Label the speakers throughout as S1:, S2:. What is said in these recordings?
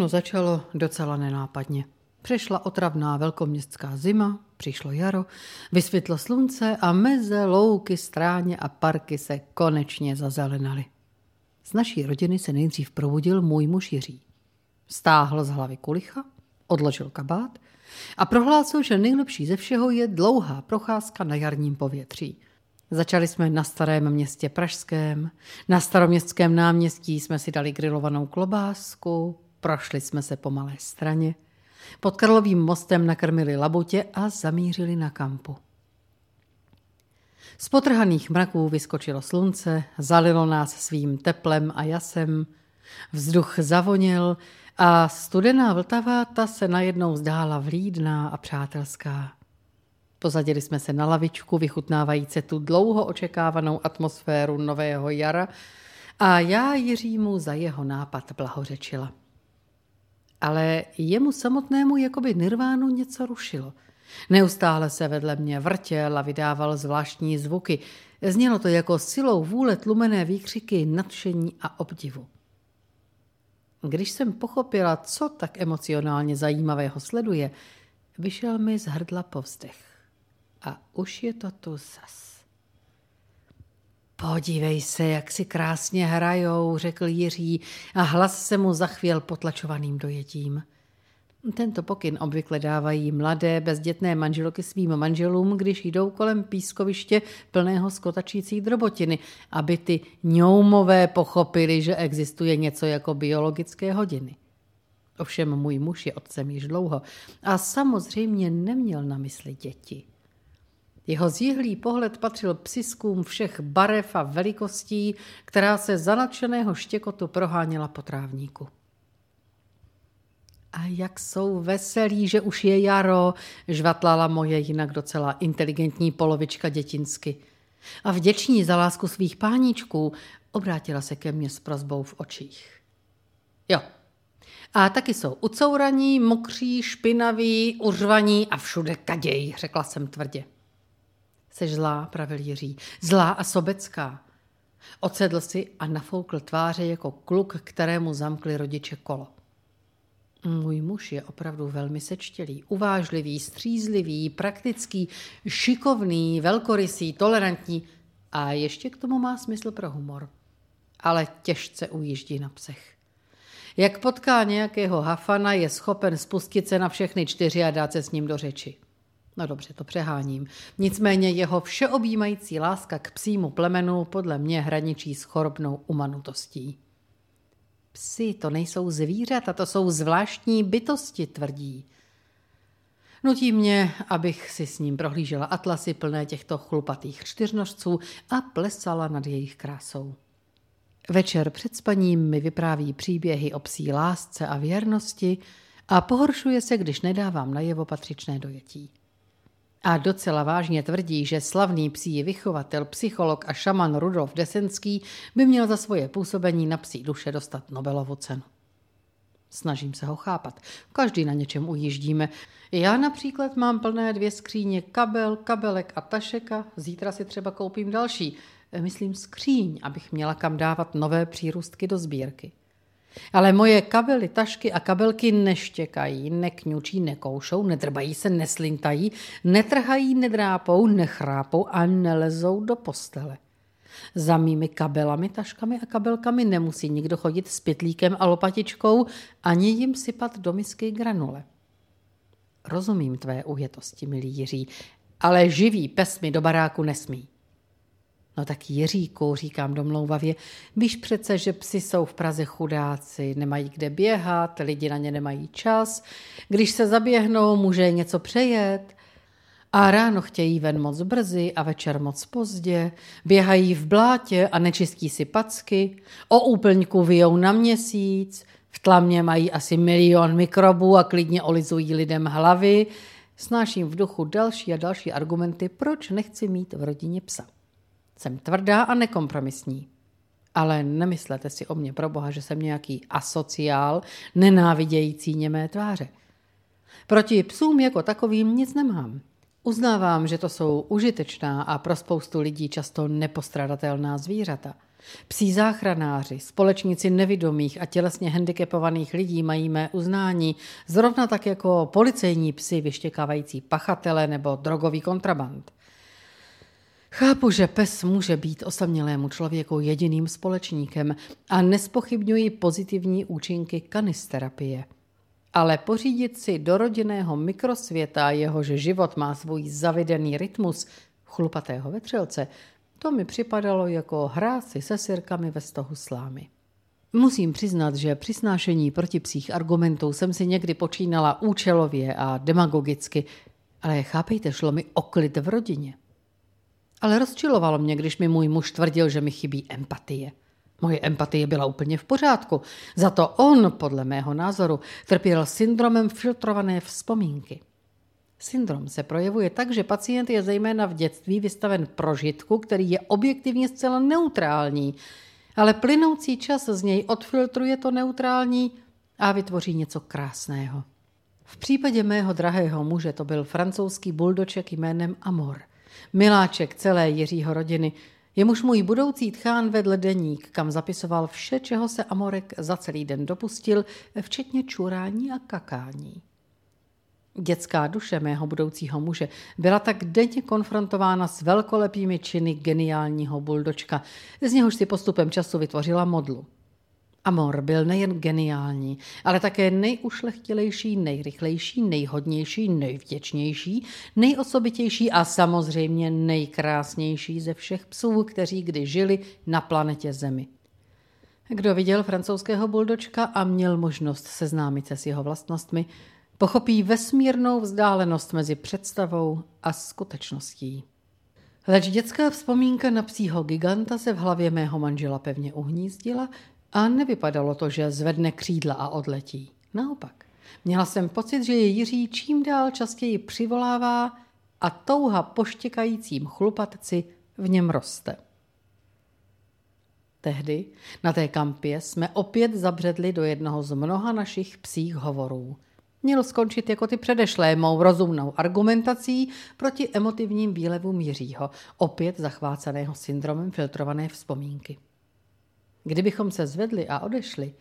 S1: Všechno začalo docela nenápadně. Přešla otravná velkoměstská zima, přišlo jaro, vysvětlo slunce a meze, louky, stráně a parky se konečně zazelenaly. Z naší rodiny se nejdřív probudil můj muž Jiří. Stáhl z hlavy kulicha, odložil kabát a prohlásil, že nejlepší ze všeho je dlouhá procházka na jarním povětří. Začali jsme na starém městě Pražském, na staroměstském náměstí jsme si dali grilovanou klobásku, prošli jsme se po malé straně, pod Karlovým mostem nakrmili labutě a zamířili na kampu. Z potrhaných mraků vyskočilo slunce, zalilo nás svým teplem a jasem, vzduch zavonil a studená Vltava ta se najednou zdála vlídná a přátelská. Pozadili jsme se na lavičku, vychutnávající tu dlouho očekávanou atmosféru nového jara a já Jiřímu za jeho nápad blahořečila. Ale jemu samotnému jakoby nirvánu něco rušilo. Neustále se vedle mě vrtěl a vydával zvláštní zvuky. Znělo to jako silou vůle tlumené výkřiky nadšení a obdivu. Když jsem pochopila, co tak emocionálně zajímavého sleduje, vyšel mi z hrdla povzdech. A už je to tu zas. Podívej se, jak si krásně hrajou, řekl Jiří a hlas se mu zachvěl potlačovaným dojetím. Tento pokyn obvykle dávají mladé, bezdětné manželky svým manželům, když jdou kolem pískoviště plného skotačící drobotiny, aby ty ňoumové pochopili, že existuje něco jako biologické hodiny. Ovšem můj muž je otcem již dlouho a samozřejmě neměl na mysli děti. Jeho zjihlý pohled patřil psiskům všech barev a velikostí, která se za nadšeného štěkotu proháněla po trávníku. A jak jsou veselí, že už je jaro, žvatlala moje jinak docela inteligentní polovička dětinsky. A vděční za lásku svých páníčků obrátila se ke mně s prozbou v očích. Jo, a taky jsou ucouraní, mokří, špinaví, uřvaní a všude kaděj, řekla jsem tvrdě. Seš zlá, pravil Jiří, zlá a sobecká. Ocedl si a nafoukl tváře jako kluk, kterému zamkli rodiče kolo. Můj muž je opravdu velmi sečtělý, uvážlivý, střízlivý, praktický, šikovný, velkorysý, tolerantní a ještě k tomu má smysl pro humor. Ale těžce ujíždí na psech. Jak potká nějakého hafana, je schopen spustit se na všechny čtyři a dát se s ním do řeči. No dobře, to přeháním. Nicméně jeho všeobjímající láska k psímu plemenu podle mě hraničí s chorobnou umanutostí. Psi to nejsou zvířata, to jsou zvláštní bytosti, tvrdí. Nutí mě, abych si s ním prohlížela atlasy plné těchto chlupatých čtyřnožců a plesala nad jejich krásou. Večer před spaním mi vypráví příběhy o psí lásce a věrnosti a pohoršuje se, když nedávám najevo patřičné dojetí. A docela vážně tvrdí, že slavný psí vychovatel, psycholog a šaman Rudolf Desenský by měl za svoje působení na psí duše dostat Nobelovu cenu. Snažím se ho chápat. Každý na něčem ujíždíme. Já například mám plné dvě skříně kabel, kabelek a tašeka. Zítra si třeba koupím další. Myslím skříň, abych měla kam dávat nové přírůstky do sbírky. Ale moje kabely, tašky a kabelky neštěkají, nekňučí, nekoušou, nedrbají se, neslintají, netrhají, nedrápou, nechrápou a nelezou do postele. Za mými kabelami, taškami a kabelkami nemusí nikdo chodit s pytlíkem a lopatičkou, ani jim sypat do misky granule. Rozumím tvé ujetosti, milý Jiří, ale živý pes mi do baráku nesmí. No tak Jiříku, říkám domlouvavě, víš přece, že psi jsou v Praze chudáci, nemají kde běhat, lidi na ně nemají čas, když se zaběhnou, může něco přejet. A ráno chtějí ven moc brzy a večer moc pozdě, běhají v blátě a nečistí si packy, o úplňku vyjou na měsíc, v tlamě mají asi milion mikrobů a klidně olizují lidem hlavy. Snáším v duchu další a další argumenty, proč nechci mít v rodině psa. Jsem tvrdá a nekompromisní. Ale nemyslete si o mě pro boha, že jsem nějaký asociál, nenávidějící němé tváře. Proti psům jako takovým nic nemám. Uznávám, že to jsou užitečná a pro spoustu lidí často nepostradatelná zvířata. Psí záchranáři, společníci nevidomých a tělesně handicapovaných lidí mají mé uznání, zrovna tak jako policejní psy vyštěkávající pachatele nebo drogový kontraband. Chápu, že pes může být osamělému člověku jediným společníkem a nespochybňuji pozitivní účinky kanisterapie. Ale pořídit si do rodinného mikrosvěta, jehož život má svůj zavedený rytmus chlupatého vetřelce, to mi připadalo jako hrát si se sirkami ve stohu slámy. Musím přiznat, že při snášení protipsích argumentů jsem si někdy počínala účelově a demagogicky, ale chápejte, šlo mi o klid v rodině. Ale rozčilovalo mě, když mi můj muž tvrdil, že mi chybí empatie. Moje empatie byla úplně v pořádku. Za to on, podle mého názoru, trpěl syndromem filtrované vzpomínky. Syndrom se projevuje tak, že pacient je zejména v dětství vystaven prožitku, který je objektivně zcela neutrální, ale plynoucí čas z něj odfiltruje to neutrální a vytvoří něco krásného. V případě mého drahého muže to byl francouzský buldoček jménem Amor. Miláček celé Jiřího rodiny, jemuž můj budoucí tchán vedl deník, kam zapisoval vše, čeho se Amorek za celý den dopustil, včetně čurání a kakání. Dětská duše mého budoucího muže byla tak denně konfrontována s velkolepými činy geniálního buldočka, z něhož si postupem času vytvořila modlu. Amor byl nejen geniální, ale také nejušlechtilejší, nejrychlejší, nejhodnější, nejvděčnější, nejosobitější a samozřejmě nejkrásnější ze všech psů, kteří kdy žili na planetě Zemi. Kdo viděl francouzského buldočka a měl možnost seznámit se s jeho vlastnostmi, pochopí vesmírnou vzdálenost mezi představou a skutečností. Leč dětská vzpomínka na psího giganta se v hlavě mého manžela pevně uhnízdila a nevypadalo to, že zvedne křídla a odletí. Naopak, měla jsem pocit, že je Jiří čím dál častěji přivolává a touha poštěkajícím chlupatci v něm roste. Tehdy na té kampě jsme opět zabředli do jednoho z mnoha našich psích hovorů – měl skončit jako ty předešlé mou rozumnou argumentací proti emotivním výlevům Jiřího, opět zachváceného syndromem filtrované vzpomínky. Kdybychom se zvedli a odešli,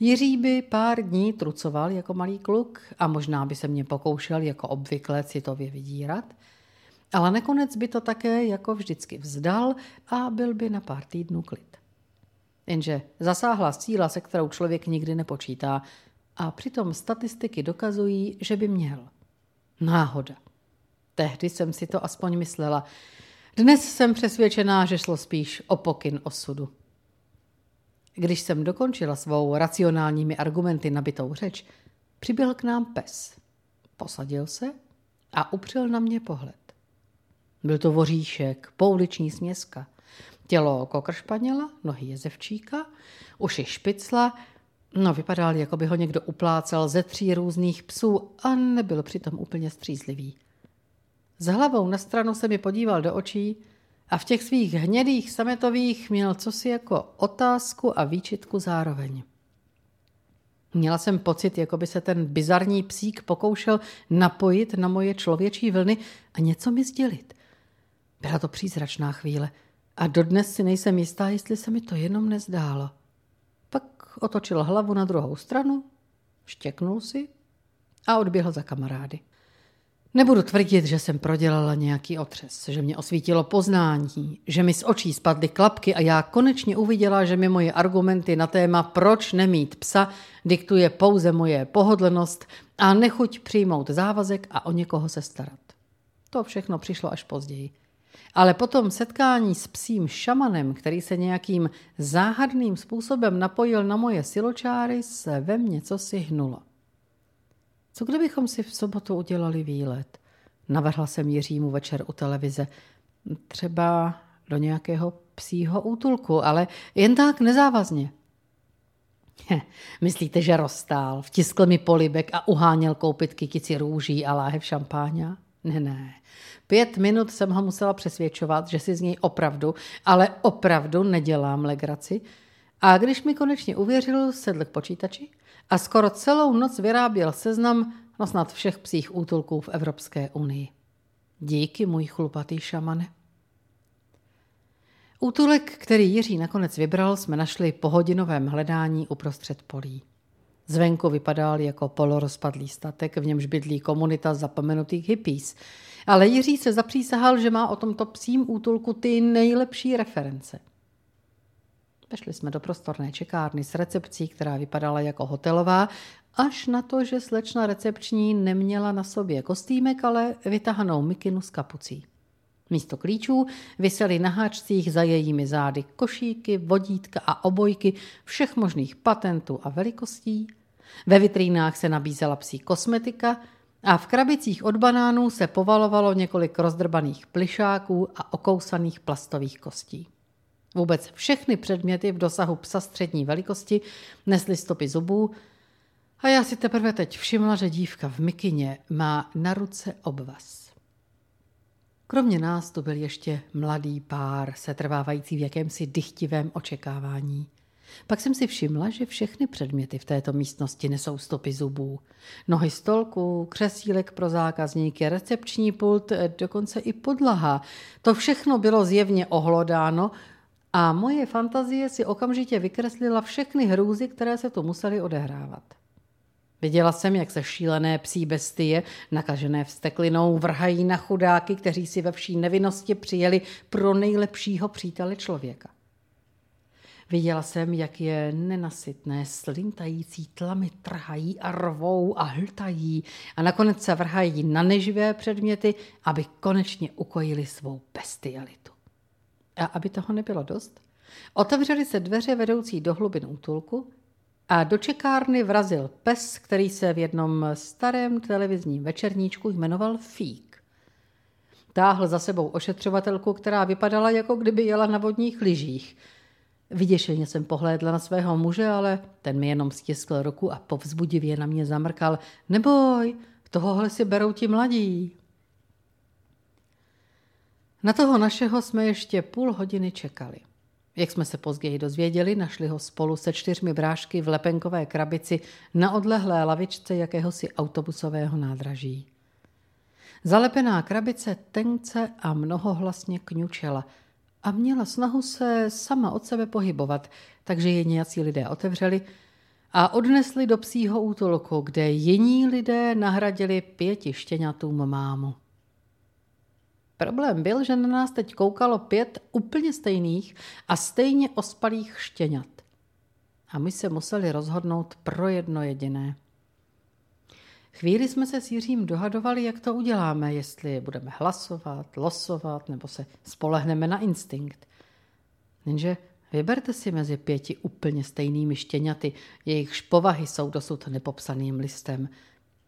S1: Jiří by pár dní trucoval jako malý kluk a možná by se mě pokoušel jako obvykle citově vydírat, ale nakonec by to také jako vždycky vzdal a byl by na pár týdnů klid. Jenže zasáhla síla, se kterou člověk nikdy nepočítá, a přitom statistiky dokazují, že by měl. Náhoda. Tehdy jsem si to aspoň myslela. Dnes jsem přesvědčená, že šlo spíš o pokyn osudu. Když jsem dokončila svou racionálními argumenty nabitou řeč, přibyl k nám pes. Posadil se a upřel na mě pohled. Byl to voříšek, pouliční směska. Tělo kokršpaněla, nohy jezevčíka, uši špicla, No, vypadal, jako by ho někdo uplácal ze tří různých psů a nebyl přitom úplně střízlivý. S hlavou na stranu se mi podíval do očí a v těch svých hnědých sametových měl cosi jako otázku a výčitku zároveň. Měla jsem pocit, jako by se ten bizarní psík pokoušel napojit na moje člověčí vlny a něco mi sdělit. Byla to přízračná chvíle a dodnes si nejsem jistá, jestli se mi to jenom nezdálo otočil hlavu na druhou stranu, štěknul si a odběhl za kamarády. Nebudu tvrdit, že jsem prodělala nějaký otřes, že mě osvítilo poznání, že mi z očí spadly klapky a já konečně uviděla, že mi moje argumenty na téma proč nemít psa diktuje pouze moje pohodlnost a nechuť přijmout závazek a o někoho se starat. To všechno přišlo až později. Ale potom setkání s psím šamanem, který se nějakým záhadným způsobem napojil na moje siločáry, se ve mně co si hnulo. Co kdybychom si v sobotu udělali výlet? Navrhla jsem Jiřímu večer u televize. Třeba do nějakého psího útulku, ale jen tak nezávazně. He, myslíte, že rozstál, vtiskl mi polibek a uháněl koupit kytici růží a láhev šampáňa? Ne, ne. Pět minut jsem ho musela přesvědčovat, že si z něj opravdu, ale opravdu nedělám legraci. A když mi konečně uvěřil, sedl k počítači a skoro celou noc vyráběl seznam no snad všech psích útulků v Evropské unii. Díky, můj chlupatý šamane. Útulek, který Jiří nakonec vybral, jsme našli po hodinovém hledání uprostřed polí. Zvenku vypadal jako polorozpadlý statek, v němž bydlí komunita zapomenutých hippies. Ale Jiří se zapřísahal, že má o tomto psím útulku ty nejlepší reference. Vešli jsme do prostorné čekárny s recepcí, která vypadala jako hotelová, až na to, že slečna recepční neměla na sobě kostýmek, ale vytahanou mikinu s kapucí. Místo klíčů visely na háčcích za jejími zády košíky, vodítka a obojky všech možných patentů a velikostí. Ve vitrínách se nabízela psí kosmetika a v krabicích od banánů se povalovalo několik rozdrbaných plišáků a okousaných plastových kostí. Vůbec všechny předměty v dosahu psa střední velikosti nesly stopy zubů a já si teprve teď všimla, že dívka v mikině má na ruce obvaz. Kromě nás tu byl ještě mladý pár, setrvávající v jakémsi dychtivém očekávání. Pak jsem si všimla, že všechny předměty v této místnosti nesou stopy zubů. Nohy stolku, křesílek pro zákazníky, recepční pult, dokonce i podlaha. To všechno bylo zjevně ohlodáno a moje fantazie si okamžitě vykreslila všechny hrůzy, které se tu musely odehrávat. Viděla jsem, jak se šílené psí bestie, nakažené vsteklinou, vrhají na chudáky, kteří si ve vší nevinnosti přijeli pro nejlepšího přítele člověka. Viděla jsem, jak je nenasytné, slintající tlamy trhají a rvou a hltají a nakonec se vrhají na neživé předměty, aby konečně ukojili svou bestialitu. A aby toho nebylo dost, otevřely se dveře vedoucí do hlubin útulku a do čekárny vrazil pes, který se v jednom starém televizním večerníčku jmenoval Fík. Táhl za sebou ošetřovatelku, která vypadala, jako kdyby jela na vodních lyžích. Vyděšeně jsem pohlédla na svého muže, ale ten mi jenom stiskl ruku a povzbudivě na mě zamrkal. Neboj, tohohle si berou ti mladí. Na toho našeho jsme ještě půl hodiny čekali. Jak jsme se později dozvěděli, našli ho spolu se čtyřmi brášky v lepenkové krabici na odlehlé lavičce jakéhosi autobusového nádraží. Zalepená krabice tence a mnohohlasně kňučela a měla snahu se sama od sebe pohybovat, takže ji nějací lidé otevřeli a odnesli do psího útulku, kde jiní lidé nahradili pěti štěňatům mámu. Problém byl, že na nás teď koukalo pět úplně stejných a stejně ospalých štěňat. A my se museli rozhodnout pro jedno jediné. Chvíli jsme se s Jiřím dohadovali, jak to uděláme, jestli budeme hlasovat, losovat nebo se spolehneme na instinkt. Jenže vyberte si mezi pěti úplně stejnými štěňaty, jejichž povahy jsou dosud nepopsaným listem.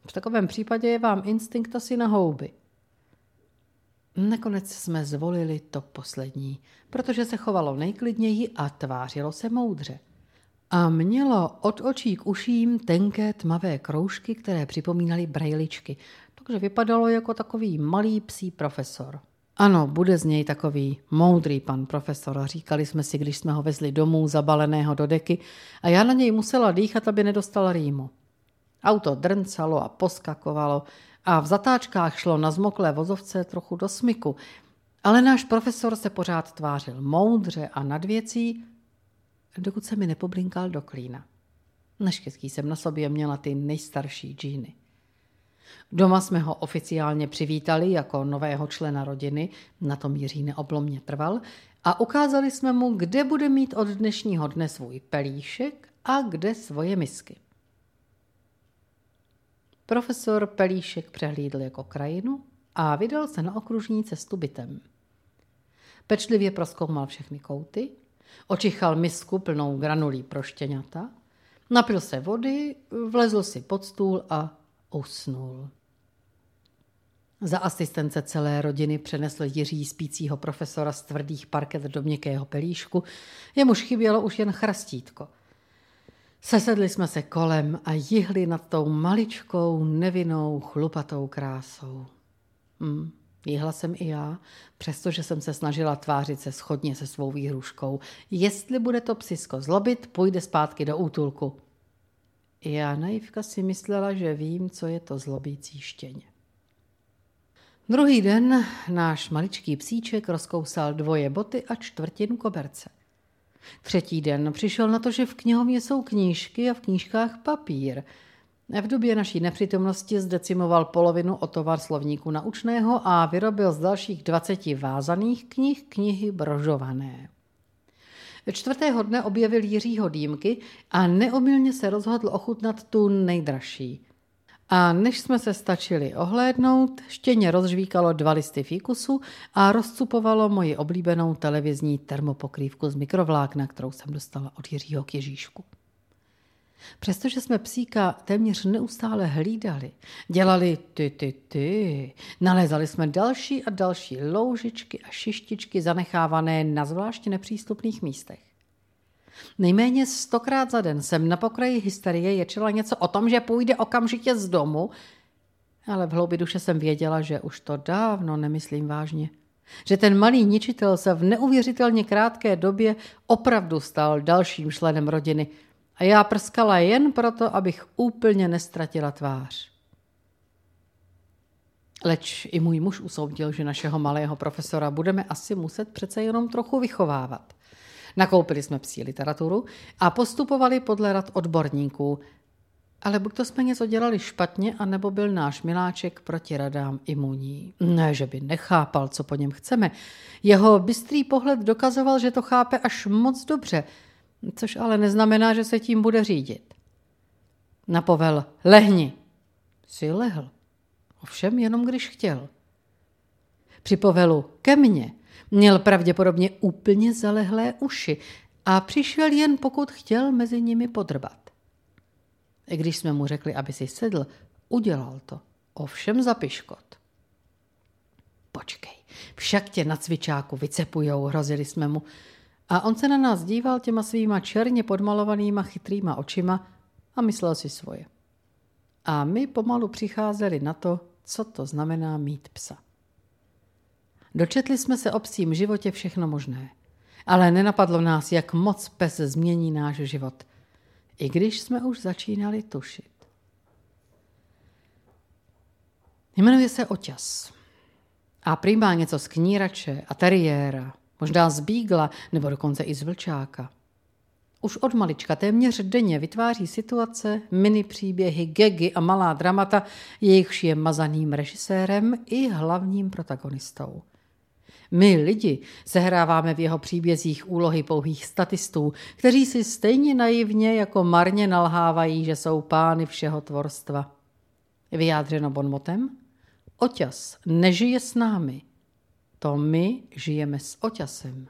S1: V takovém případě je vám instinkt asi na houby. Nakonec jsme zvolili to poslední, protože se chovalo nejklidněji a tvářilo se moudře. A mělo od očí k uším tenké tmavé kroužky, které připomínaly brajličky, takže vypadalo jako takový malý psí profesor. Ano, bude z něj takový moudrý pan profesor, říkali jsme si, když jsme ho vezli domů zabaleného do deky a já na něj musela dýchat, aby nedostal rýmu. Auto drncalo a poskakovalo a v zatáčkách šlo na zmoklé vozovce trochu do smyku, ale náš profesor se pořád tvářil moudře a nad věcí, dokud se mi nepoblinkal do klína. Naštěstí jsem na sobě měla ty nejstarší džíny. Doma jsme ho oficiálně přivítali jako nového člena rodiny, na tom Jiří neoblomně trval, a ukázali jsme mu, kde bude mít od dnešního dne svůj pelíšek a kde svoje misky. Profesor Pelíšek přehlídl jako krajinu a vydal se na okružní cestu bytem. Pečlivě proskoumal všechny kouty, očichal misku plnou granulí pro štěňata, napil se vody, vlezl si pod stůl a usnul. Za asistence celé rodiny přenesl Jiří spícího profesora z tvrdých parket do měkkého pelíšku, jemuž chybělo už jen chrastítko – Sesedli jsme se kolem a jihli nad tou maličkou, nevinnou, chlupatou krásou. Hmm, jihla jsem i já, přestože jsem se snažila tvářit se schodně se svou výhruškou. Jestli bude to psisko zlobit, půjde zpátky do útulku. Já naivka si myslela, že vím, co je to zlobící štěně. Druhý den náš maličký psíček rozkousal dvoje boty a čtvrtinu koberce. Třetí den přišel na to, že v knihovně jsou knížky a v knížkách papír. V době naší nepřítomnosti zdecimoval polovinu o tovar slovníku naučného a vyrobil z dalších 20 vázaných knih knihy brožované. Čtvrtého dne objevil Jiřího dýmky a neomylně se rozhodl ochutnat tu nejdražší. A než jsme se stačili ohlédnout, štěně rozžvíkalo dva listy fíkusu a rozcupovalo moji oblíbenou televizní termopokrývku z mikrovlákna, kterou jsem dostala od Jiřího k Ježíšku. Přestože jsme psíka téměř neustále hlídali, dělali ty, ty, ty, nalézali jsme další a další loužičky a šištičky zanechávané na zvláště nepřístupných místech. Nejméně stokrát za den jsem na pokraji hysterie ječila něco o tom, že půjde okamžitě z domu, ale v hloubi duše jsem věděla, že už to dávno nemyslím vážně. Že ten malý ničitel se v neuvěřitelně krátké době opravdu stal dalším členem rodiny a já prskala jen proto, abych úplně nestratila tvář. Leč i můj muž usoudil, že našeho malého profesora budeme asi muset přece jenom trochu vychovávat. Nakoupili jsme psí literaturu a postupovali podle rad odborníků. Ale buď to jsme něco dělali špatně, anebo byl náš miláček proti radám imunní. Ne, že by nechápal, co po něm chceme. Jeho bystrý pohled dokazoval, že to chápe až moc dobře, což ale neznamená, že se tím bude řídit. Napovel, lehni. Si lehl. Ovšem jenom když chtěl. Při povelu ke mně Měl pravděpodobně úplně zalehlé uši a přišel jen pokud chtěl mezi nimi podrbat. Když jsme mu řekli, aby si sedl, udělal to. Ovšem za piškot. Počkej, však tě na cvičáku vycepujou, hrozili jsme mu. A on se na nás díval těma svýma černě podmalovanýma chytrýma očima a myslel si svoje. A my pomalu přicházeli na to, co to znamená mít psa. Dočetli jsme se o psím životě všechno možné. Ale nenapadlo nás, jak moc pes změní náš život. I když jsme už začínali tušit. Jmenuje se Oťas. A prý má něco z knírače a teriéra, možná z bígla nebo dokonce i z vlčáka. Už od malička téměř denně vytváří situace, mini příběhy, gegy a malá dramata, jejichž je mazaným režisérem i hlavním protagonistou. My lidi sehráváme v jeho příbězích úlohy pouhých statistů, kteří si stejně naivně jako marně nalhávají, že jsou pány všeho tvorstva. Vyjádřeno bonmotem? Oťas nežije s námi. To my žijeme s oťasem.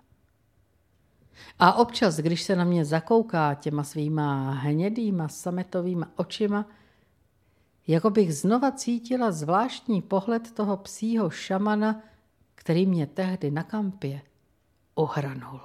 S1: A občas, když se na mě zakouká těma svýma hnědýma sametovýma očima, jako bych znova cítila zvláštní pohled toho psího šamana, který mě tehdy na kampě ohranul.